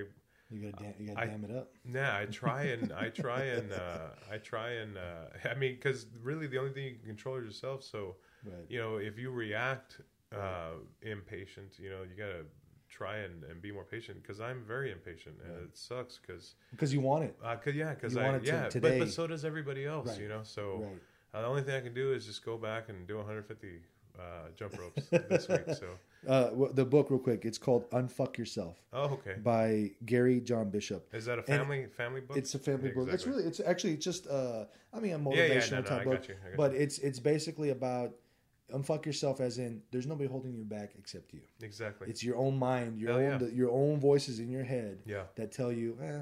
Speaker 3: You gotta dam, you gotta
Speaker 2: I-
Speaker 3: dam it up.
Speaker 2: yeah, I try *laughs* and I try and uh, I try and uh, I mean, because really the only thing you can control is yourself. So
Speaker 3: Right.
Speaker 2: you know, if you react uh, impatient, you know, you gotta try and, and be more patient. Because I'm very impatient, and it sucks. Because
Speaker 3: Because you want it.
Speaker 2: uh, cause yeah, because I
Speaker 3: want it to-
Speaker 2: yeah, but,
Speaker 3: today.
Speaker 2: but so does everybody else.
Speaker 3: Right.
Speaker 2: You know, so
Speaker 3: Right.
Speaker 2: uh, the only thing I can do is just go back and do 150 uh, jump ropes this week. So *laughs*
Speaker 3: Uh, wh- the book, real quick. It's called "Unfuck Yourself"
Speaker 2: oh, okay.
Speaker 3: by Gary John Bishop.
Speaker 2: Is that a family family book?
Speaker 3: It's a family
Speaker 2: Yeah,
Speaker 3: book. It's really, it's actually just, uh, I mean, a motivational
Speaker 2: Yeah, yeah, no, no,
Speaker 3: type
Speaker 2: I
Speaker 3: book.
Speaker 2: got you, I got
Speaker 3: but it's it's basically about unfuck yourself, as in there's nobody holding you back except you.
Speaker 2: exactly.
Speaker 3: It's your own mind, your
Speaker 2: Hell
Speaker 3: own
Speaker 2: yeah.
Speaker 3: the, your own voices in your head
Speaker 2: Yeah.
Speaker 3: that tell you, eh,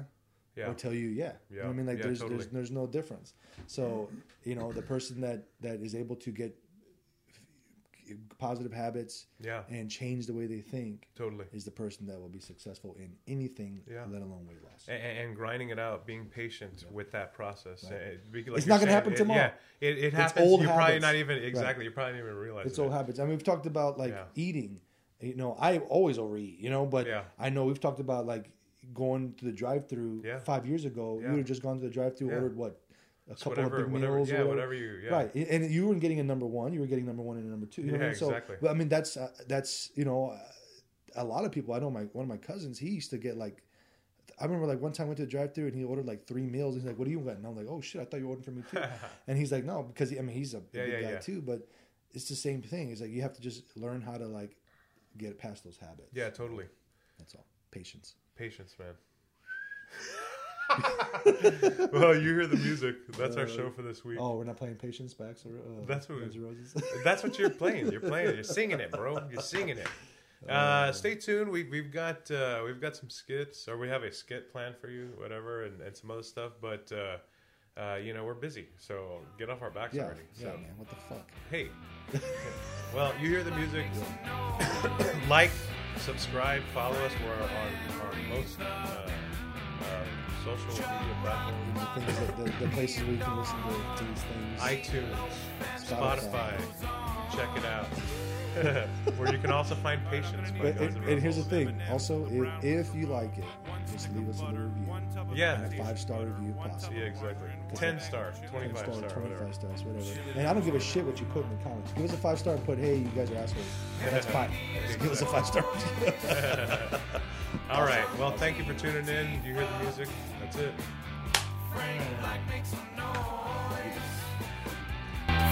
Speaker 2: yeah.
Speaker 3: or tell you, yeah. You know what I mean? Like
Speaker 2: Yeah,
Speaker 3: there's
Speaker 2: totally.
Speaker 3: there's there's no difference. So you know the person that that is able to get positive habits
Speaker 2: Yeah.
Speaker 3: and change the way they think
Speaker 2: Totally.
Speaker 3: is the person that will be successful in anything,
Speaker 2: Yeah.
Speaker 3: let alone weight loss.
Speaker 2: and, and grinding it out, being patient with that process. Uh, be- like
Speaker 3: It's not gonna
Speaker 2: saying,
Speaker 3: happen
Speaker 2: it-
Speaker 3: tomorrow.
Speaker 2: Yeah, it, it happens.
Speaker 3: old
Speaker 2: you're probably not even
Speaker 3: Right.
Speaker 2: exactly. You probably didn't even realize
Speaker 3: It's
Speaker 2: it.
Speaker 3: old habits. I mean, we've talked about like
Speaker 2: Yeah.
Speaker 3: eating. You know, I always overeat. You know, but
Speaker 2: Yeah.
Speaker 3: I know we've talked about like going to the drive-through
Speaker 2: Yeah.
Speaker 3: five years ago.
Speaker 2: Yeah.
Speaker 3: You would have just gone to the drive-through,
Speaker 2: Yeah.
Speaker 3: ordered what a couple
Speaker 2: whatever,
Speaker 3: of big
Speaker 2: whatever,
Speaker 3: meals,
Speaker 2: yeah,
Speaker 3: or
Speaker 2: whatever you, yeah.
Speaker 3: right? And you weren't getting a number one. You were getting number one and a number two. You know
Speaker 2: Yeah,
Speaker 3: I mean? So,
Speaker 2: exactly.
Speaker 3: but I mean, that's uh, that's you know, uh, a lot of people. I know my one of my cousins. He used to get like. I remember like one time I went to the drive through and he ordered like three meals. He's like, "What do you want?" And I'm like, "Oh shit, I thought you ordered for me too." *laughs* and he's like, "No, because I mean he's a
Speaker 2: Yeah,
Speaker 3: big guy too, but it's the same thing. It's like you have to just learn how to like get past those habits.
Speaker 2: Yeah, totally.
Speaker 3: That's all. Patience.
Speaker 2: Patience, man. *laughs* *laughs* well, you hear the music. That's our show for this week.
Speaker 3: Oh, we're not playing Patience back. So uh,
Speaker 2: That's what-
Speaker 3: Guns Roses. *laughs*
Speaker 2: That's what you're playing. You're playing. You're singing it, bro. You're singing it. Uh, stay tuned. We, we've got uh, we've got some skits, or we have a skit planned for you, whatever, and, and some other stuff. But uh, uh, you know we're busy, so get off our backs
Speaker 3: yeah,
Speaker 2: already.
Speaker 3: yeah,
Speaker 2: So
Speaker 3: man. What the fuck?
Speaker 2: hey, *laughs* well, you hear the music. *coughs* like, subscribe, follow us. We're on on most uh, uh, social media platforms:
Speaker 3: The things that the, the places where you can listen to, to these things.
Speaker 2: iTunes,
Speaker 3: Spotify.
Speaker 2: Spotify. Check it out. *laughs* Where you can also find patience.
Speaker 3: But
Speaker 2: Guns
Speaker 3: and, and here's the thing. Also, if, if you like it, just leave us a little review.
Speaker 2: Yeah.
Speaker 3: And a five star review, if possible.
Speaker 2: Yeah, exactly. Ten star,
Speaker 3: 10
Speaker 2: twenty-five
Speaker 3: star,
Speaker 2: star,
Speaker 3: 25
Speaker 2: whatever.
Speaker 3: stars, whatever. And I don't give a shit what you put in the comments. Give us a five star and put, hey, you guys are assholes. That's *laughs* fine. Just give us a five star. *laughs*
Speaker 2: All right. Well, thank you for tuning in. You hear the music. That's it. Frank, make some noise.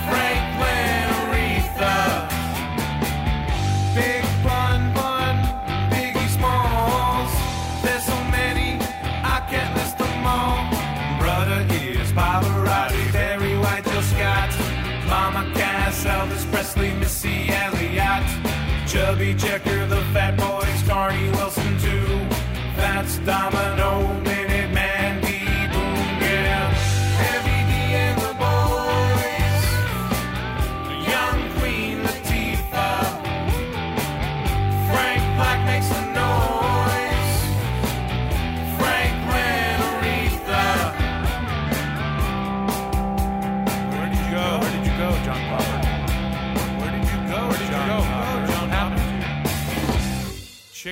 Speaker 4: Franklin Aretha. Big Bun Bun, Biggie Smalls. There's so many, I can't list them all. Brother is Pavarotti, Barry White, Jill Scott. Mama Cass, Elvis Presley, Missy Elliott. Chubby Checker,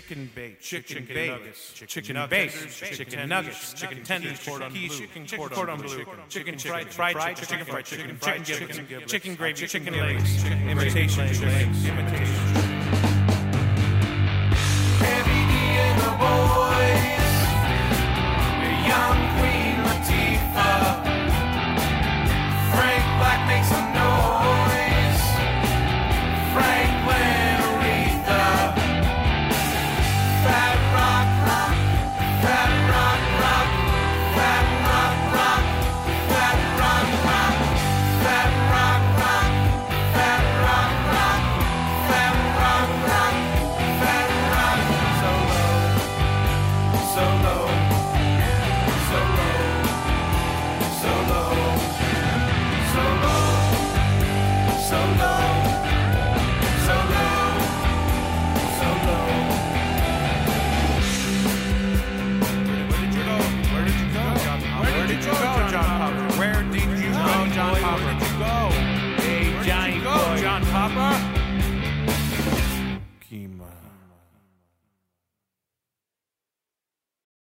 Speaker 4: Chicken bake, chicken, nuggets, chicken bake, chicken nuggets, chicken tenders, chicken quiche, chicken cordon bleu, chicken fried fried chicken, fried chicken, chicken giblets, chicken gravy, chicken legs, chicken imitation. Legs, imitation. Heavy D and the boys, the young